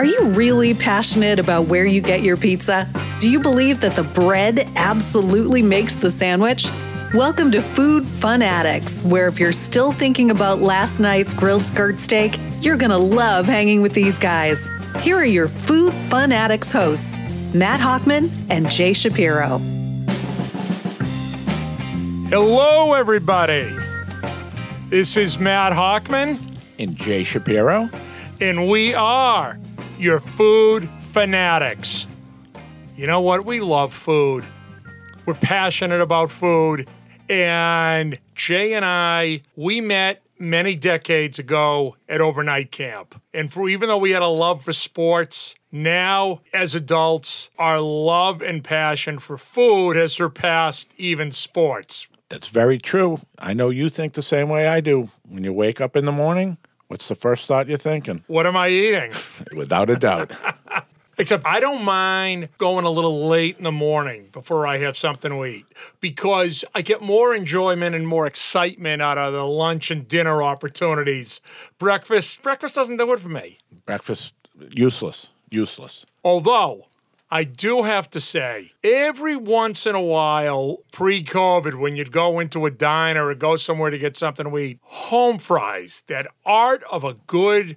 Are you really passionate about where you get your pizza? Do you believe that the bread absolutely makes the sandwich? Welcome to Food Fun Addicts, where if you're still thinking about last night's grilled skirt steak, you're gonna love hanging with these guys. Here are your Food Fun Addicts hosts, Matt Hockman and Jay Shapiro. Hello, everybody. This is Matt Hockman, and Jay Shapiro. and we are your food fanatics. You know what? We love food. We're passionate about food. And Jay and I, we met many decades ago at overnight camp. And for even though we had a love for sports, now as adults, our love and passion for food has surpassed even sports. That's very true. I know you think the same way I do. When you wake up in the morning, what's the first thought you're thinking? What am I eating? Without a doubt. Except I don't mind going a little late in the morning before I have something to eat because I get more enjoyment and more excitement out of the lunch and dinner opportunities. Breakfast, breakfast doesn't do it for me. Breakfast, useless. Useless. Although I do have to say, every once in a while, pre COVID, when you'd go into a diner or go somewhere to get something to eat, home fries, that art of a good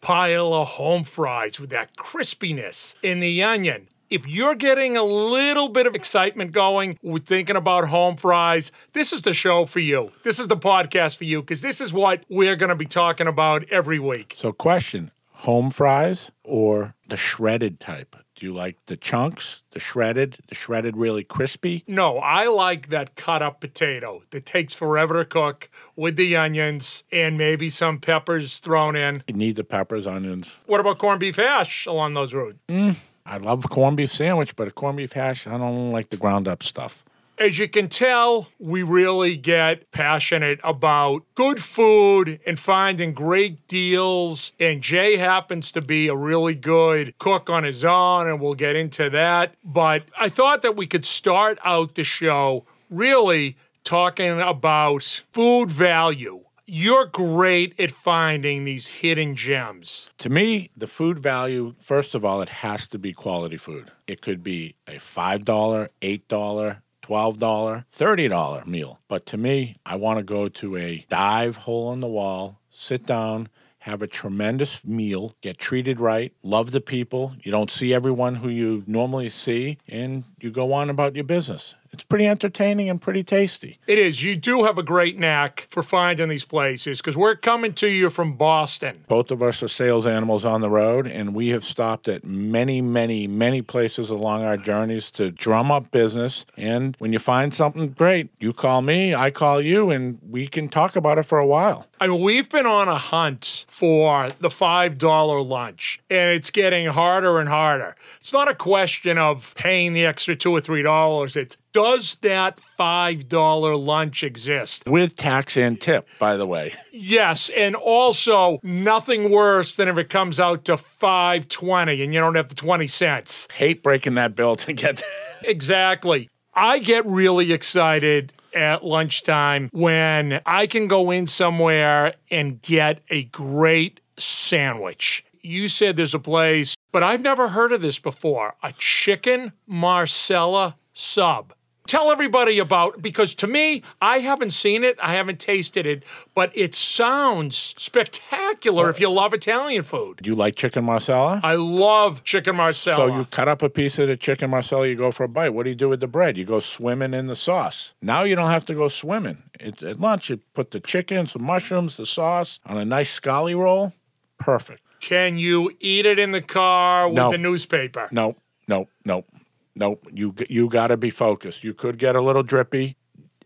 pile of home fries with that crispiness in the onion. If you're getting a little bit of excitement going with thinking about home fries, this is the show for you. This is the podcast for you because this is what we're going to be talking about every week. So, question home fries or the shredded type? Do you like the chunks, the shredded, the shredded really crispy? No, I like that cut up potato that takes forever to cook with the onions and maybe some peppers thrown in. You need the peppers, onions. What about corned beef hash along those routes? Mm, I love corned beef sandwich, but a corned beef hash, I don't like the ground up stuff. As you can tell, we really get passionate about good food and finding great deals. And Jay happens to be a really good cook on his own, and we'll get into that. But I thought that we could start out the show really talking about food value. You're great at finding these hidden gems. To me, the food value, first of all, it has to be quality food. It could be a $5, $8, $12, $30 meal. But to me, I want to go to a dive hole in the wall, sit down, have a tremendous meal, get treated right, love the people. You don't see everyone who you normally see, and you go on about your business. It's pretty entertaining and pretty tasty. It is. You do have a great knack for finding these places because we're coming to you from Boston. Both of us are sales animals on the road, and we have stopped at many, many, many places along our journeys to drum up business. And when you find something great, you call me, I call you, and we can talk about it for a while. I mean, we've been on a hunt for the $5 lunch, and it's getting harder and harder. It's not a question of paying the extra two or three dollars. It's does that $5 lunch exist? With tax and tip, by the way. Yes, and also nothing worse than if it comes out to 520 and you don't have the 20 cents. Hate breaking that bill to get. Exactly. I get really excited at lunchtime when I can go in somewhere and get a great sandwich. You said there's a place, but I've never heard of this before a chicken marsala sub. Tell everybody about because to me, I haven't seen it, I haven't tasted it, but it sounds spectacular if you love Italian food. Do you like chicken marsala? I love chicken marsala. So you cut up a piece of the chicken marsala, you go for a bite. What do you do with the bread? You go swimming in the sauce. Now you don't have to go swimming. It, at lunch, you put the chicken, some mushrooms, the sauce on a nice scali roll. Perfect. Can you eat it in the car with No. the newspaper? Nope, nope, nope, nope. You you got to be focused. You could get a little drippy.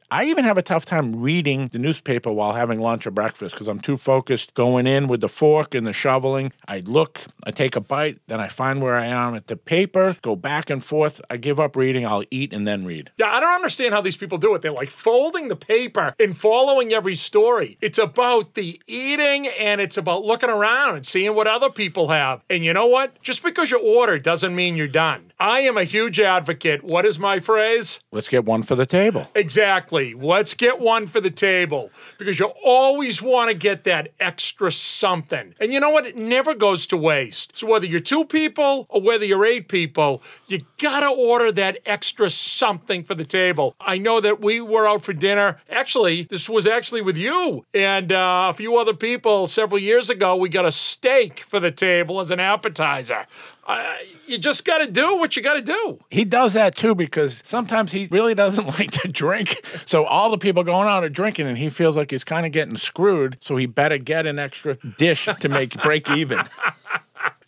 I even have a tough time reading the newspaper while having lunch or breakfast because I'm too focused going in with the fork and the shoveling. I look, I take a bite, then I find where I am at the paper, go back and forth. I give up reading. I'll eat and then read. Yeah, I don't understand how these people do it. They're like folding the paper and following every story. It's about the eating and it's about looking around and seeing what other people have. And you know what? Just because you order doesn't mean you're done. I am a huge advocate. What is my phrase? Let's get one for the table. Exactly. Let's get one for the table because you always want to get that extra something. And you know what? It never goes to waste. So whether you're two people or whether you're eight people, you got to order that extra something for the table. I know that we were out for dinner. Actually, this was actually with you and uh, a few other people several years ago. We got a steak for the table as an appetizer. Uh, you just got to do what you got to do. He does that too because sometimes he really doesn't like to drink. So all the people going out are drinking and he feels like he's kind of getting screwed. So he better get an extra dish to make break even.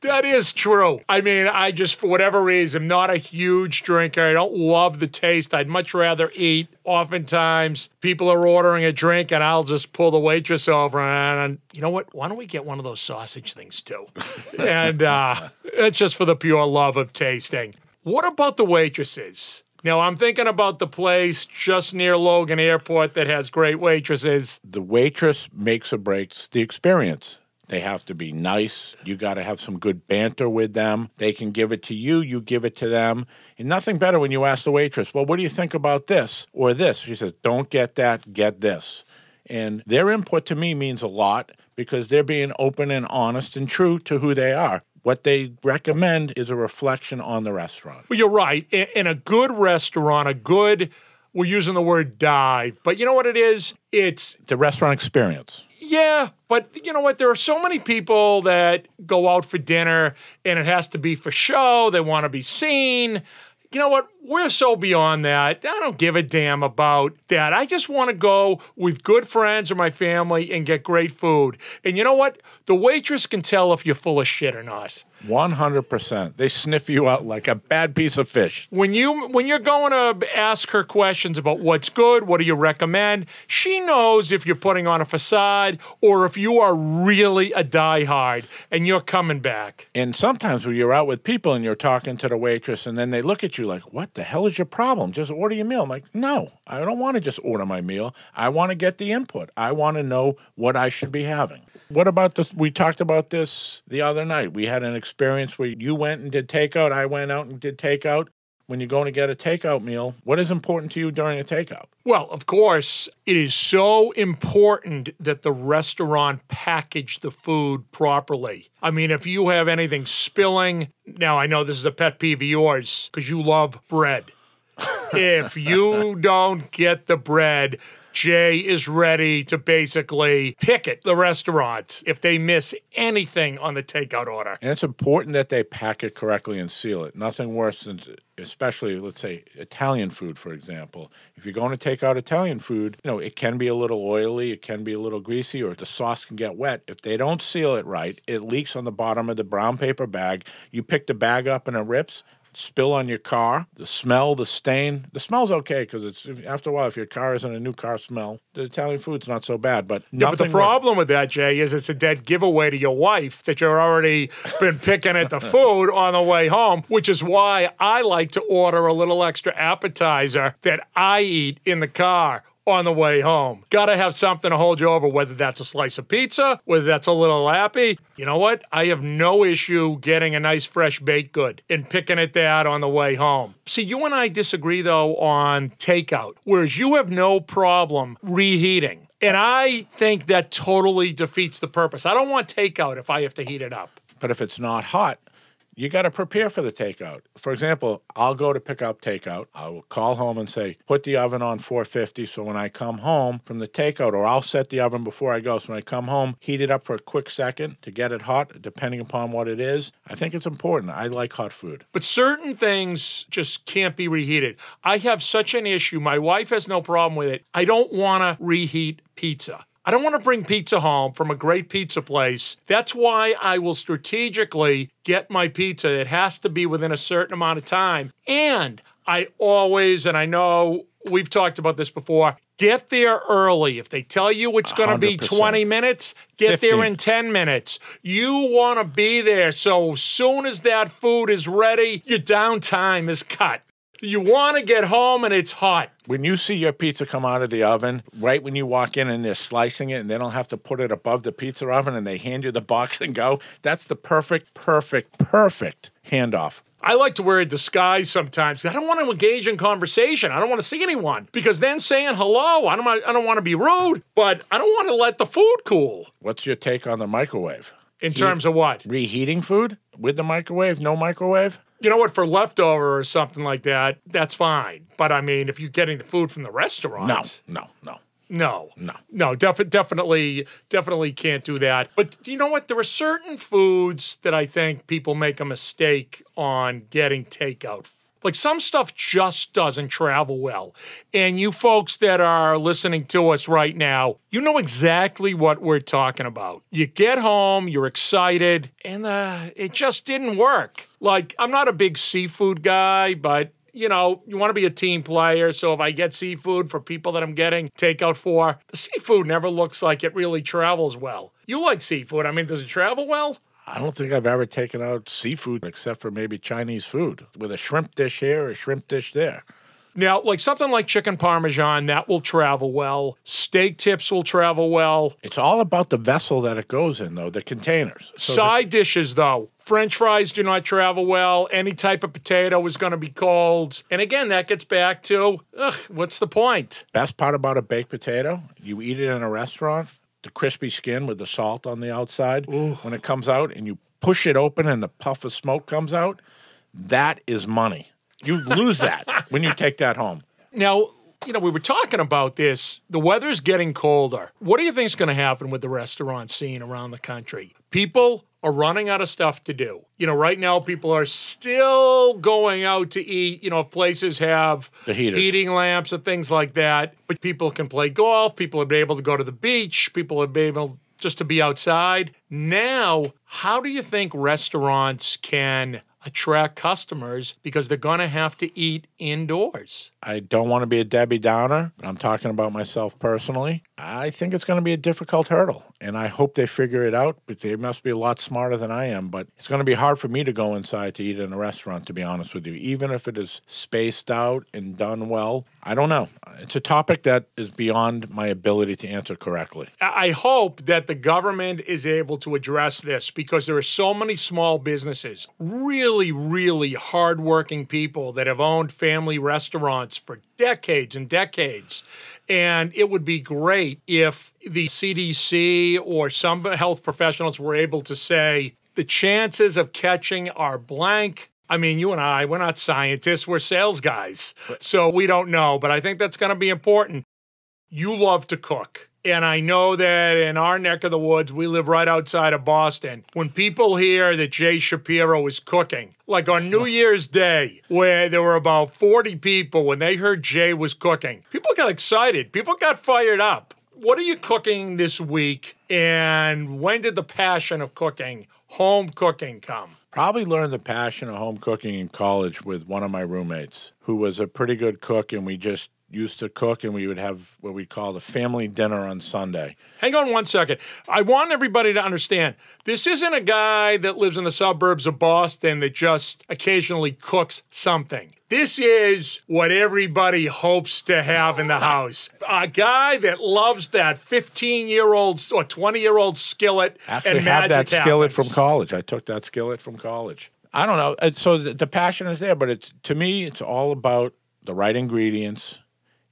That is true. I mean, I just, for whatever reason, I'm not a huge drinker. I don't love the taste. I'd much rather eat. Oftentimes, people are ordering a drink, and I'll just pull the waitress over and you know what? Why don't we get one of those sausage things too? and uh, it's just for the pure love of tasting. What about the waitresses? Now, I'm thinking about the place just near Logan Airport that has great waitresses. The waitress makes or breaks the experience. They have to be nice. You got to have some good banter with them. They can give it to you, you give it to them. And nothing better when you ask the waitress, Well, what do you think about this or this? She says, Don't get that, get this. And their input to me means a lot because they're being open and honest and true to who they are. What they recommend is a reflection on the restaurant. Well, you're right. In a good restaurant, a good, we're using the word dive, but you know what it is? It's the restaurant experience. Yeah, but you know what? There are so many people that go out for dinner and it has to be for show. They want to be seen. You know what? We're so beyond that. I don't give a damn about that. I just want to go with good friends or my family and get great food. And you know what? The waitress can tell if you're full of shit or not. 100%. They sniff you out like a bad piece of fish. When you when you're going to ask her questions about what's good, what do you recommend? She knows if you're putting on a facade or if you are really a diehard and you're coming back. And sometimes when you're out with people and you're talking to the waitress and then they look at you like, "What the hell is your problem? Just order your meal." I'm like, "No, I don't want to just order my meal. I want to get the input. I want to know what I should be having." What about this? We talked about this the other night. We had an experience where you went and did takeout. I went out and did takeout. When you're going to get a takeout meal, what is important to you during a takeout? Well, of course, it is so important that the restaurant package the food properly. I mean, if you have anything spilling, now I know this is a pet peeve of yours because you love bread. if you don't get the bread, Jay is ready to basically picket the restaurant if they miss anything on the takeout order. And it's important that they pack it correctly and seal it. Nothing worse than, especially, let's say, Italian food, for example. If you're going to take out Italian food, you know, it can be a little oily, it can be a little greasy, or the sauce can get wet. If they don't seal it right, it leaks on the bottom of the brown paper bag. You pick the bag up and it rips spill on your car, the smell, the stain. The smell's okay because it's after a while, if your car isn't a new car smell, the Italian food's not so bad. But yeah, but the problem with, with that, Jay, is it's a dead giveaway to your wife that you're already been picking at the food on the way home, which is why I like to order a little extra appetizer that I eat in the car on the way home. Gotta have something to hold you over, whether that's a slice of pizza, whether that's a little lappy. You know what? I have no issue getting a nice fresh baked good and picking at that on the way home. See, you and I disagree though on takeout, whereas you have no problem reheating. And I think that totally defeats the purpose. I don't want takeout if I have to heat it up. But if it's not hot, you got to prepare for the takeout. For example, I'll go to pick up takeout. I will call home and say, put the oven on 450 so when I come home from the takeout, or I'll set the oven before I go. So when I come home, heat it up for a quick second to get it hot, depending upon what it is. I think it's important. I like hot food. But certain things just can't be reheated. I have such an issue. My wife has no problem with it. I don't want to reheat pizza. I don't want to bring pizza home from a great pizza place. That's why I will strategically get my pizza. It has to be within a certain amount of time. And I always, and I know we've talked about this before, get there early. If they tell you it's going to be 20 minutes, get 50. there in 10 minutes. You want to be there. So as soon as that food is ready, your downtime is cut. You want to get home and it's hot. When you see your pizza come out of the oven, right when you walk in and they're slicing it and they don't have to put it above the pizza oven and they hand you the box and go, that's the perfect, perfect, perfect handoff. I like to wear a disguise sometimes. I don't want to engage in conversation. I don't want to see anyone because then saying hello, I don't want, I don't want to be rude, but I don't want to let the food cool. What's your take on the microwave? In terms of what? Reheating food with the microwave? No microwave? You know what? For leftover or something like that, that's fine. But I mean, if you're getting the food from the restaurant, No, no, no. No, No. no, defi- definitely, definitely can't do that. But you know what? There are certain foods that I think people make a mistake on getting takeout. Like some stuff just doesn't travel well. And you folks that are listening to us right now, you know exactly what we're talking about. You get home, you're excited, and uh, it just didn't work. Like, I'm not a big seafood guy, but you know, you want to be a team player. So if I get seafood for people that I'm getting takeout for, the seafood never looks like it really travels well. You like seafood. I mean, does it travel well? I don't think I've ever taken out seafood except for maybe Chinese food with a shrimp dish here or a shrimp dish there. Now, like something like chicken parmesan, that will travel well. Steak tips will travel well. It's all about the vessel that it goes in, though, the containers. So the- Side dishes, though, French fries do not travel well. Any type of potato is going to be cold. And again, that gets back to, ugh, what's the point? best part about a baked potato, you eat it in a restaurant, the crispy skin with the salt on the outside. When it comes out and you push it open and the puff of smoke comes out, that is money. You lose that when you take that home. Now, you know, we were talking about this. The weather's getting colder. What do you think is going to happen with the restaurant scene around the country? People are running out of stuff to do. You know, right now people are still going out to eat. You know, if places have The heaters. heating lamps and things like that, but people can play golf. People have been able to go to the beach. People have been able just to be outside. Now, how do you think restaurants can attract customers because they're going to have to eat indoors? I don't want to be a Debbie Downer, but I'm talking about myself personally. I think it's going to be a difficult hurdle, and I hope they figure it out. But they must be a lot smarter than I am. But it's going to be hard for me to go inside to eat in a restaurant, to be honest with you, even if it is spaced out and done well. I don't know. It's a topic that is beyond my ability to answer correctly. I hope that the government is able to address this because there are so many small businesses, really, really hardworking people that have owned family restaurants for decades and decades. And it would be great if the CDC or some health professionals were able to say the chances of catching are blank. I mean, you and I, we're not scientists, we're sales guys. So we don't know, but I think that's going to be important you love to cook. And I know that in our neck of the woods, we live right outside of Boston. When people hear that Jay Shapiro is cooking, like on New Year's Day, where there were about 40 people, when they heard Jay was cooking, people got excited. People got fired up. What are you cooking this week? And when did the passion of cooking, home cooking, come? Probably learned the passion of home cooking in college with one of my roommates who was a pretty good cook, and we just used to cook and we would have what we called a family dinner on Sunday. Hang on one second. I want everybody to understand this isn't a guy that lives in the suburbs of Boston that just occasionally cooks something. This is what everybody hopes to have in the house. A guy that loves that 15 year old or 20 year old skillet Actually, and have that skillet from college. I took that skillet from college. I don't know. Uh, So the, the passion is there, but it's to me, it's all about the right ingredients.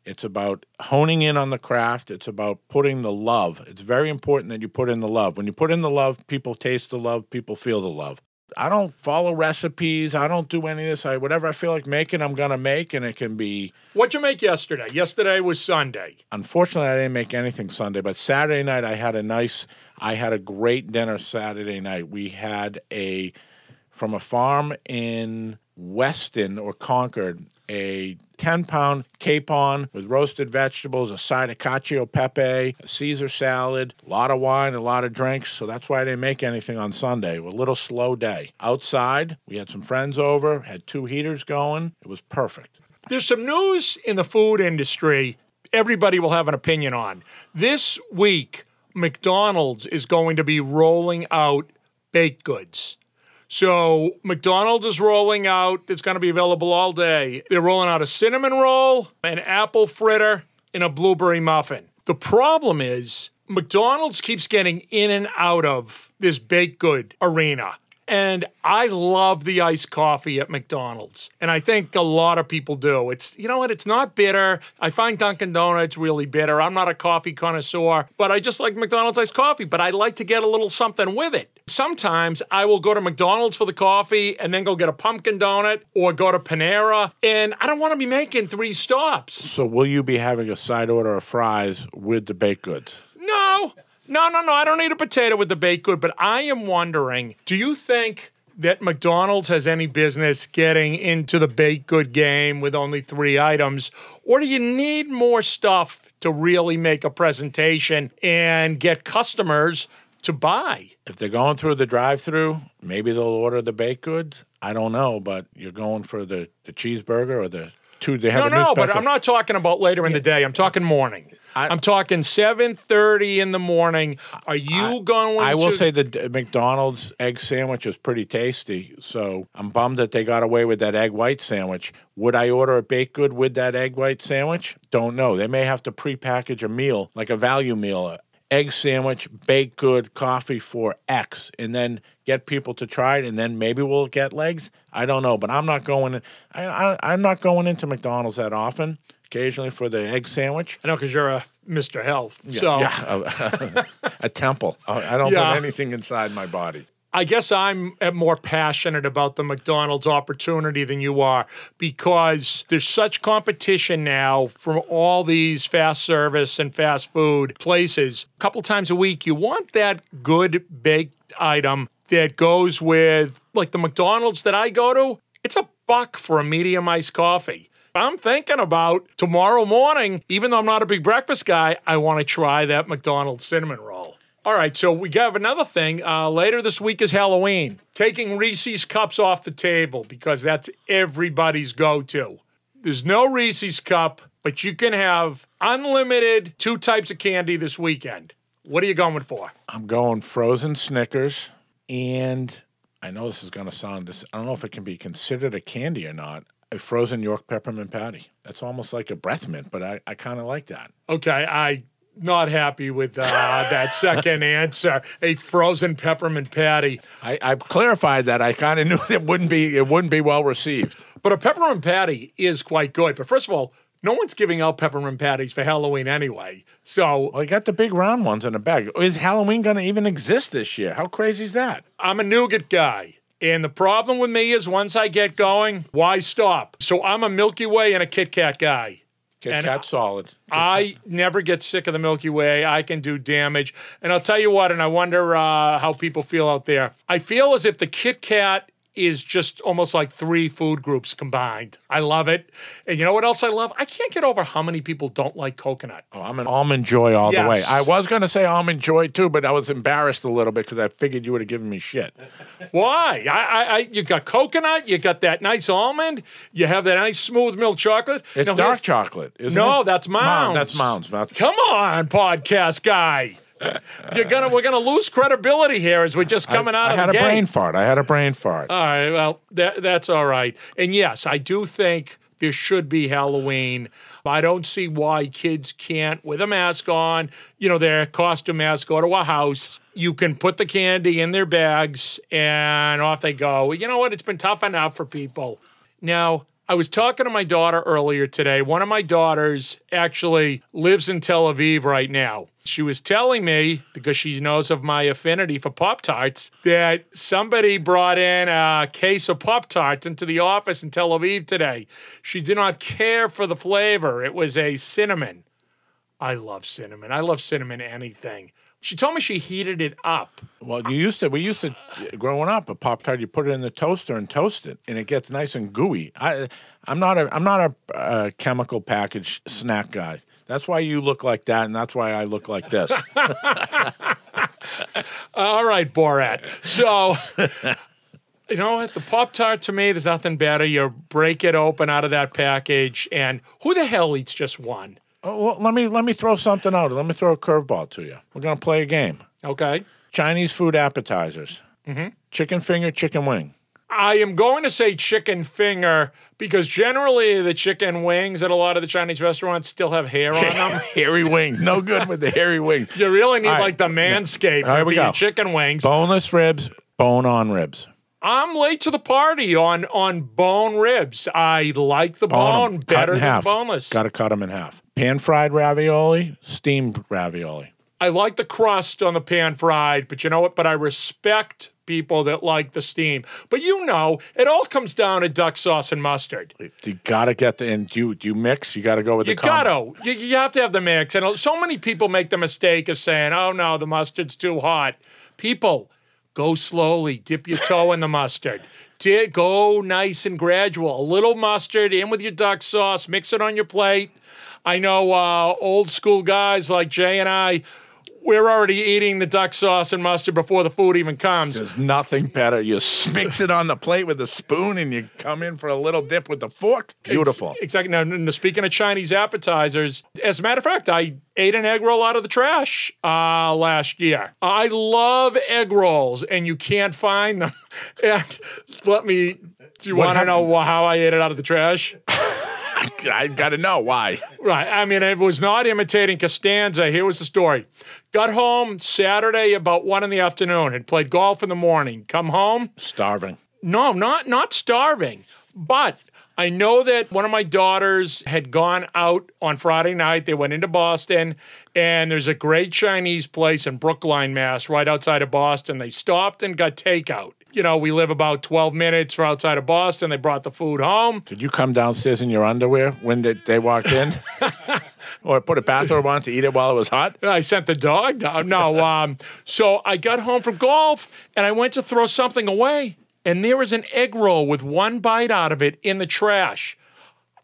It's about honing in on the craft. It's about putting the love. It's very important that you put in the love. When you put in the love, people taste the love, people feel the love. I don't follow recipes. I don't do any of this. I whatever I feel like making, I'm gonna make, and it can be. What'd you make yesterday? Yesterday was Sunday. Unfortunately, I didn't make anything Sunday, but Saturday night I had a nice. I had a great dinner Saturday night. We had a from a farm in Weston or Concord, a 10 pound capon with roasted vegetables, a side of cacio pepe, a Caesar salad, a lot of wine, a lot of drinks. So that's why I didn't make anything on Sunday. A little slow day. Outside, we had some friends over, had two heaters going. It was perfect. There's some news in the food industry everybody will have an opinion on. This week, McDonald's is going to be rolling out baked goods. So McDonald's is rolling out, it's going to be available all day. They're rolling out a cinnamon roll, an apple fritter, and a blueberry muffin. The problem is McDonald's keeps getting in and out of this baked good arena. And I love the iced coffee at McDonald's. And I think a lot of people do. It's, you know what, it's not bitter. I find Dunkin' Donuts really bitter. I'm not a coffee connoisseur, but I just like McDonald's iced coffee, but I like to get a little something with it. Sometimes I will go to McDonald's for the coffee and then go get a pumpkin donut or go to Panera. And I don't want to be making three stops. So will you be having a side order of fries with the baked goods? No, no, no, no. I don't need a potato with the baked good, but I am wondering do you think that McDonald's has any business getting into the baked good game with only three items? Or do you need more stuff to really make a presentation and get customers to buy? If they're going through the drive-through, maybe they'll order the baked goods. I don't know, but you're going for the, the cheeseburger or the two. They have No, a new no, but. I'm not talking about later in the day. I'm talking morning. I, I- am talking 7:30 in the morning. Are you going to? I will to say the McDonald's egg sandwich is pretty tasty. So I'm bummed that they got away with that egg white sandwich. Would I order a baked good with that egg white sandwich? Don't know. They may have to prepackage a meal, like a value meal, egg sandwich, baked good, coffee for X, and then get people to try it, and then maybe we'll get legs. I don't know, but I'm not going. In, I, I, I'm not going into McDonald's that often. Occasionally for the egg sandwich. I know because you're a Mr. Health. so Yeah, a, a temple. I I don't Yeah. put anything inside my body. I guess I'm uh, more passionate about the McDonald's opportunity than you are because there's such competition now from all these fast service and fast food places. A couple times a week, you want that good baked item that goes with, like the McDonald's that I go to, it's a buck for a medium iced coffee. I'm thinking about tomorrow morning, even though I'm not a big breakfast guy, I want to try that McDonald's cinnamon roll. All right, so we have another thing. Uh, later this week is Halloween. Taking Reese's cups off the table because that's everybody's go to. There's no Reese's cup, but you can have unlimited two types of candy this weekend. What are you going for? I'm going frozen Snickers, and I know this is going to sound this. I don't know if it can be considered a candy or not. A frozen York peppermint patty. That's almost like a breath mint, but I, I kind of like that. Okay, I not happy with uh, that second answer. A frozen peppermint patty. I, I clarified that. I kind of knew it wouldn't be it wouldn't be well received. But a peppermint patty is quite good. But first of all, no one's giving out peppermint patties for Halloween anyway. So Well, you got the big round ones in the bag. Is Halloween going to even exist this year? How crazy is that? I'm a nougat guy. And the problem with me is once I get going, why stop? So I'm a Milky Way and a Kit Kat guy. Kit And solid. I never get sick of the Milky Way. I can do damage. And I'll tell you what, and I wonder uh, how people feel out there. I feel as if the Kit Kat is just almost like three food groups combined. I love it. And you know what else I love? I can't get over how many people don't like coconut. Oh, I'm an almond joy all the way. I was going to say almond joy too, but I was embarrassed a little bit because I figured you would have given me shit. Why? I, I, I, you got coconut, you got that nice almond, you have that nice smooth milk chocolate. It's Now, dark chocolate, isn't No, it? that's Mound, Mounds. That's Mounds. Mounds. Come on, podcast guy. You're gonna we're gonna lose credibility here as we're just coming I, out I of had a brain fart. I had a brain fart. All right, well that that's all right. And yes, I do think there should be Halloween. I don't see why kids can't, with a mask on, you know, their costume mask, go to a house. You can put the candy in their bags and off they go. You know what? It's been tough enough for people. Now, I was talking to my daughter earlier today. One of my daughters actually lives in Tel Aviv right now. She was telling me, because she knows of my affinity for Pop Tarts, that somebody brought in a case of Pop Tarts into the office in Tel Aviv today. She did not care for the flavor, it was a cinnamon. I love cinnamon. I love cinnamon anything. She told me she heated it up. Well, you used to. We used to growing up. A pop tart, you put it in the toaster and toast it, and it gets nice and gooey. I, I'm not a. I'm not a uh, chemical package snack guy. That's why you look like that, and that's why I look like this. All right, Borat. So, you know what? The Pop Tart to me, there's nothing better. You break it open out of that package, and who the hell eats just one? Oh, well, let me let me throw something out. Let me throw a curveball to you. We're gonna play a game. Okay. Chinese food appetizers. Mm-hmm. Chicken finger, chicken wing. I am going to say chicken finger because generally the chicken wings at a lot of the Chinese restaurants still have hair on them. hairy wings. No good with the hairy wings. You really need right. like the manscape All right, we go. chicken wings. Boneless ribs, bone on ribs. I'm late to the party on on bone ribs. I like the Bone bone better than half. boneless. Got to cut them in half. Pan fried ravioli, steamed ravioli. I like the crust on the pan fried, but you know what? But I respect people that like the steam. But you know, it all comes down to duck sauce and mustard. You got to get the and do you, do you mix? You got to go with You the gotta, you, you have to have the mix. And so many people make the mistake of saying, "Oh no, the mustard's too hot." People, go slowly. Dip your toe in the mustard. Go nice and gradual. A little mustard in with your duck sauce. Mix it on your plate. I know uh, old school guys like Jay and I. We're already eating the duck sauce and mustard before the food even comes. There's nothing better. You s- mix it on the plate with a spoon and you come in for a little dip with the fork. Beautiful. Ex- Exactly. Now, n- speaking of Chinese appetizers, as a matter of fact, I ate an egg roll out of the trash uh, last year. I love egg rolls, and you can't find them. And let me. Do you want to know how I ate it out of the trash? I got to know why. Right. I mean, it was not imitating Costanza. Here was the story. Got home Saturday about one in the afternoon. Had played golf in the morning. Come home. Starving. No, not not starving, but I know that one of my daughters had gone out on Friday night. They went into Boston, and there's a great Chinese place in Brookline, Mass, right outside of Boston. They stopped and got takeout. You know, we live about 12 minutes from outside of Boston. They brought the food home. Did you come downstairs in your underwear when they, they walked in? or put a bathrobe on to eat it while it was hot? I sent the dog down. No, um, so I got home from golf and I went to throw something away, and there was an egg roll with one bite out of it in the trash.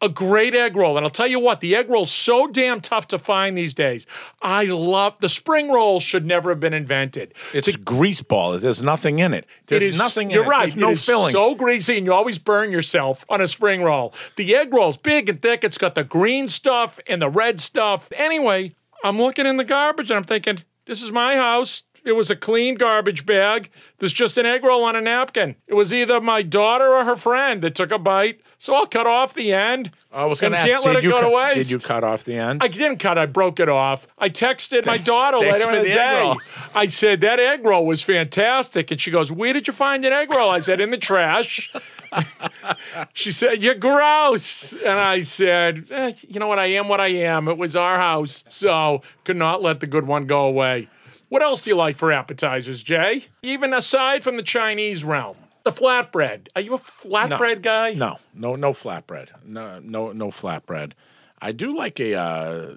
A great egg roll. And I'll tell you what, the egg roll's so damn tough to find these days. I love the spring roll should never have been invented. It's a grease ball. There's nothing in it. There's It is- nothing in you're it. right. There's no it is filling. so greasy, and you always burn yourself on a spring roll. The egg roll's big and thick. It's got the green stuff and the red stuff. Anyway, I'm looking in the garbage and I'm thinking, this is my house. It was a clean garbage bag. There's just an egg roll on a napkin. It was either my daughter or her friend that took a bite. So I'll cut off the end. I was going to ask, can't let did it you, go to cut, waste. did you cut off the end? I didn't cut. I broke it off. I texted my daughter later in the, the egg day. roll. I said that egg roll was fantastic, and she goes, "Where did you find an egg roll?" I said, "In the trash." she said, "You're gross," and I said, eh, "You know what? I am what I am. It was our house, so could not let the good one go away." What else do you like for appetizers, Jay? Even aside from the Chinese realm, the flatbread. Are you a flatbread guy? No, no, no flatbread. No, no, no flatbread. I do like a. Uh,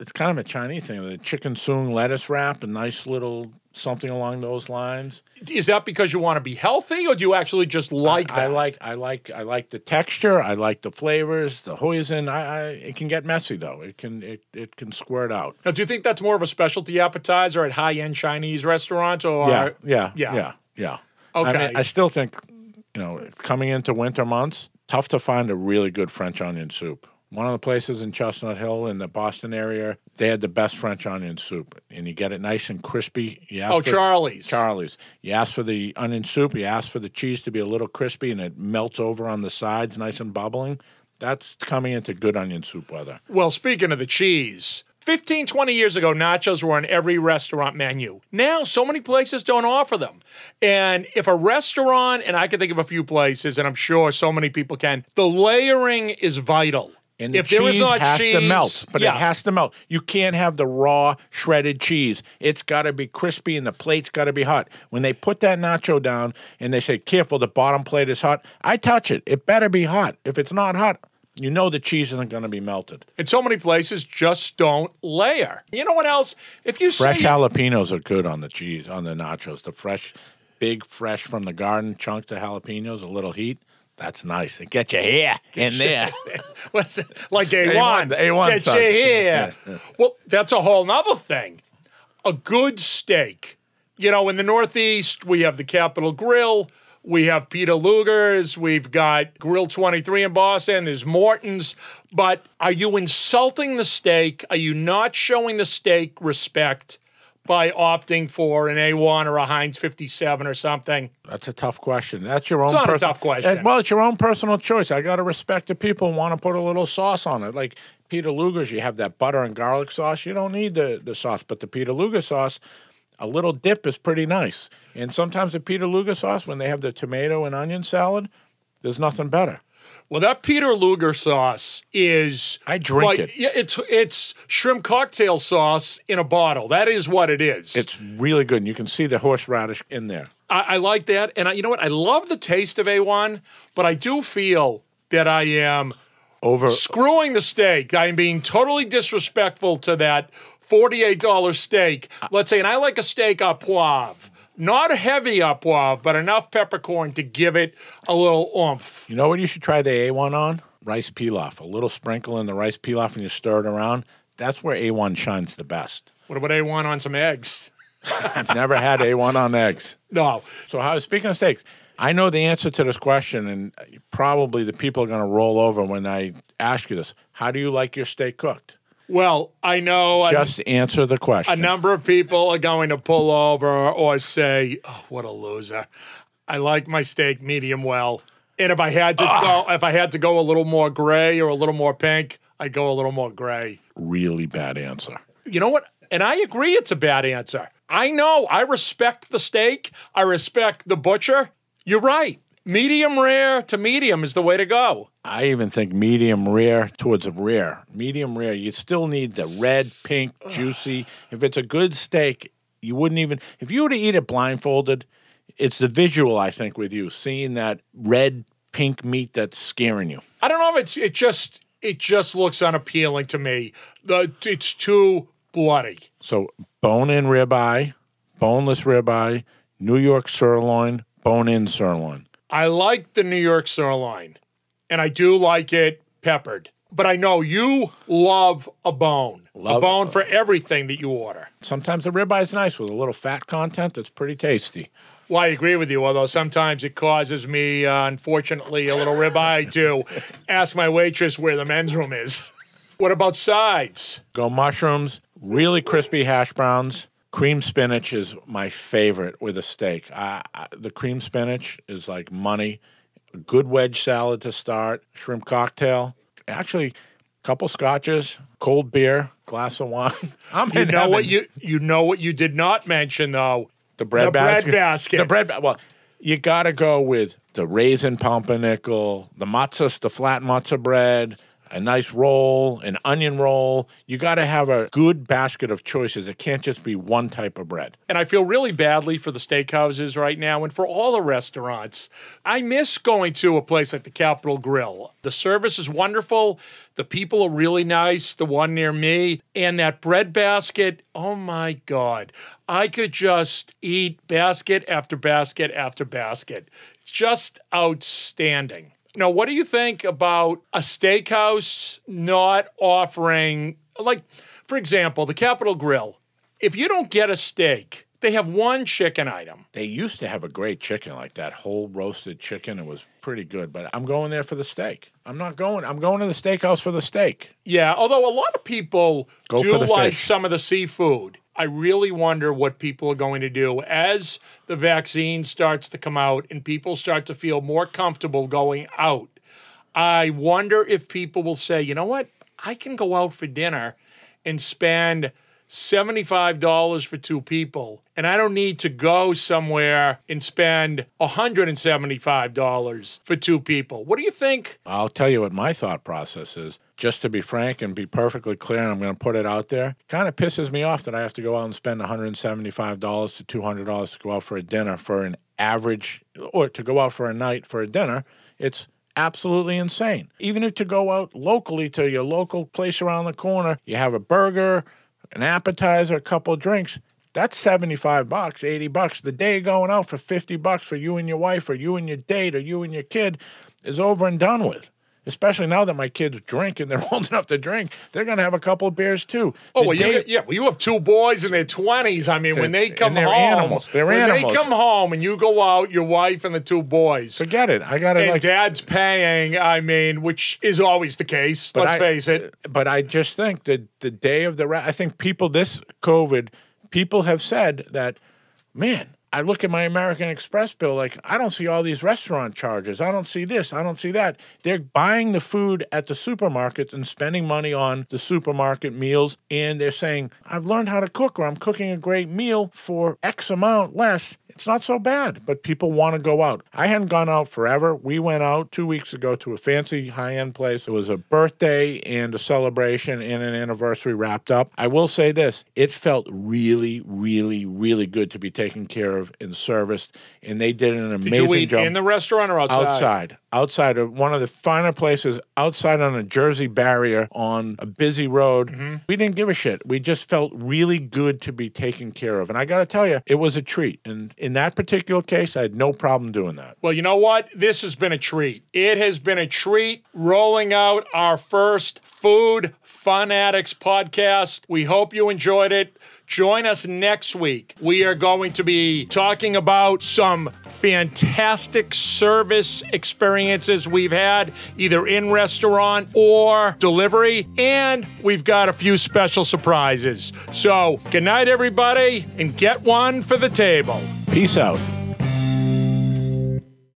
it's kind of a Chinese thing. The chicken soong lettuce wrap, a nice little something along those lines. Is that because you want to be healthy, or do you actually just like that? I like, I like, I like the texture. I like the flavors, the hoisin. I, I, it can get messy though. It can, it, it can squirt out. Now, do you think that's more of a specialty appetizer at high-end Chinese restaurants, or Yeah, yeah, yeah. yeah, yeah. Okay. I, mean, I still think, you know, coming into winter months, tough to find a really good French onion soup. One of the places in Chestnut Hill in the Boston area, they had the best French onion soup, and you get it nice and crispy. You ask Oh, for- Charlie's. Charlie's. You ask for the onion soup. You ask for the cheese to be a little crispy, and it melts over on the sides, nice and bubbling. That's coming into good onion soup weather. Well, speaking of the cheese, 15, 20 years ago, nachos were on every restaurant menu. Now, so many places don't offer them. And if a restaurant, and I can think of a few places, and I'm sure so many people can, the layering is vital. And the if cheese has cheese, to melt, but yeah. it has to melt. You can't have the raw shredded cheese. It's got to be crispy and the plate's got to be hot. When they put that nacho down and they say, "Careful, the bottom plate is hot," I touch it. It better be hot. If it's not hot, you know the cheese isn't going to be melted. And so many places just don't layer. You know what else? If you Fresh say jalapenos are good on the cheese on the nachos. The fresh, big, fresh from the garden chunks of jalapenos, a little heat. That's nice. It gets your hair in there. What's it? Like A1. A1, A1 Get son. you here. Well, that's a whole nother thing. A good steak. You know, in the Northeast, we have the Capital Grille. We have Peter Luger's. We've got Grill 23 in Boston. There's Morton's. But are you insulting the steak? Are you not showing the steak respect by opting for an A1 or a Heinz 57 or something? That's a tough question. That's your own. not a tough question. Well, it's your own personal choice. I got to respect the people who want to put a little sauce on it. Like Peter Luger's, you have that butter and garlic sauce. You don't need the, the sauce, but the Peter Luger sauce, a little dip is pretty nice. And sometimes the Peter Luger sauce, when they have the tomato and onion salad, there's nothing better. Well, that Peter Luger sauce is I drink like, it. Yeah, it's it's shrimp cocktail sauce in a bottle. That is what it is. It's really good. And you can see the horseradish in there. I, I like that, and I, you know what? I love the taste of A1, but I do feel that I am Over screwing the steak. I am being totally disrespectful to that forty-eight dollar steak. Let's say, and I like a steak au poivre. Not a heavy au poivre, but enough peppercorn to give it a little oomph. You know what you should try the A1 on? Rice pilaf. A little sprinkle in the rice pilaf and you stir it around. That's where A1 shines the best. What about A1 on some eggs? I've never had A1 on eggs. No. So, how, speaking of steaks, I know the answer to this question, and probably the people are going to roll over when I ask you this. How do you like your steak cooked? Well, I know a, Just answer the question. a number of people are going to pull over or say, oh, "What a loser." I like my steak medium well, and if I had to go, if I had to go a little more gray or a little more pink, I'd go a little more gray. really bad answer. You know what? And I agree, it's a bad answer. I know. I respect the steak. I respect the butcher. You're right. Medium rare to medium is the way to go. I even think medium rare towards rare. Medium rare, you still need the red, pink, juicy. If it's a good steak, you wouldn't even, if you were to eat it blindfolded, it's the visual, I think, with you, seeing that red, pink meat that's scaring you. I don't know if it's it just it just looks unappealing to me. The it's too bloody. So bone in ribeye, boneless ribeye, New York sirloin, bone in sirloin. I like the New York sirloin, and I do like it peppered. But I know you love a bone, a Love- bone for everything that you order. Sometimes the ribeye is nice with a little fat content that's pretty tasty. Well, I agree with you, although sometimes it causes me, uh, unfortunately, a little ribeye to ask my waitress where the men's room is. What about sides? Go mushrooms, really crispy hash browns. Cream spinach is my favorite with a steak. I, I, the cream spinach is like money. A good wedge salad to start, shrimp cocktail. Actually, a couple scotches, cold beer, glass of wine. I'm You in know what you you know what you did not mention though. the bread the bread basket. basket. The bread. ba- Well, you got to go with the raisin pumpernickel, the matzah, the flat matzah bread, a nice roll, an onion roll. You got to have a good basket of choices. It can't just be one type of bread. And I feel really badly for the steakhouses right now and for all the restaurants. I miss going to a place like the Capital Grille. The service is wonderful. The people are really nice, the one near me. And that bread basket, oh my God. I could just eat basket after basket after basket. Just outstanding. Now, what do you think about a steakhouse not offering, like, for example, the Capital Grille? If you don't get a steak, they have one chicken item. They used to have a great chicken like that whole roasted chicken. It was pretty good, but I'm going there for the steak. I'm not going. I'm going to the steakhouse for the steak. Yeah, although a lot of people Go do like fish. some of the seafood. I really wonder what people are going to do as the vaccine starts to come out and people start to feel more comfortable going out. I wonder if people will say, you know what? I can go out for dinner and spend $75 for two people, and I don't need to go somewhere and spend $175 for two people. What do you think? I'll tell you what my thought process is. Just to be frank and be perfectly clear, and I'm going to put it out there, kind of pisses me off that I have to go out and spend $175 to $200 to go out for a dinner for an average, or to go out for a night for a dinner. It's absolutely insane. Even if to go out locally to your local place around the corner, you have a burger, an appetizer, a couple drinks. That's 75 bucks, 80 bucks. The day going out for 50 bucks for you and your wife or you and your date or you and your kid is over and done with. Especially now that my kids drink and they're old enough to drink, they're going to have a couple of beers too. Oh, The well, day- you, yeah, well, you have two boys in their 20s. I mean, when they come they're home, animals. They're when animals. they come home and you go out, your wife and the two boys, forget it. I got to and like dad's paying, I mean, which is always the case, let's I- face it. But I just think that the day of the I think people this COVID people have said that man I look at my American Express bill, like, I don't see all these restaurant charges. I don't see this. I don't see that. They're buying the food at the supermarket and spending money on the supermarket meals. And they're saying, I've learned how to cook, or I'm cooking a great meal for X amount less. It's not so bad, but people want to go out. I hadn't gone out forever. We went out two weeks ago to a fancy high end place. It was a birthday and a celebration and an anniversary wrapped up. I will say this it felt really, really, really good to be taken care of and serviced. And they did an amazing Did you eat job. in the restaurant or outside? outside, outside of one of the finer places, outside on a Jersey barrier on a busy road. Mm-hmm. We didn't give a shit. We just felt really good to be taken care of. And I got to tell you, it was a treat. And in that particular case, I had no problem doing that. Well, you know what? This has been a treat. It has been a treat rolling out our first Food Fun Addicts podcast. We hope you enjoyed it. Join us next week. We are going to be talking about some fantastic service experiences we've had either in restaurant or delivery, and we've got a few special surprises. So, good night, everybody, and get one for the table. Peace out.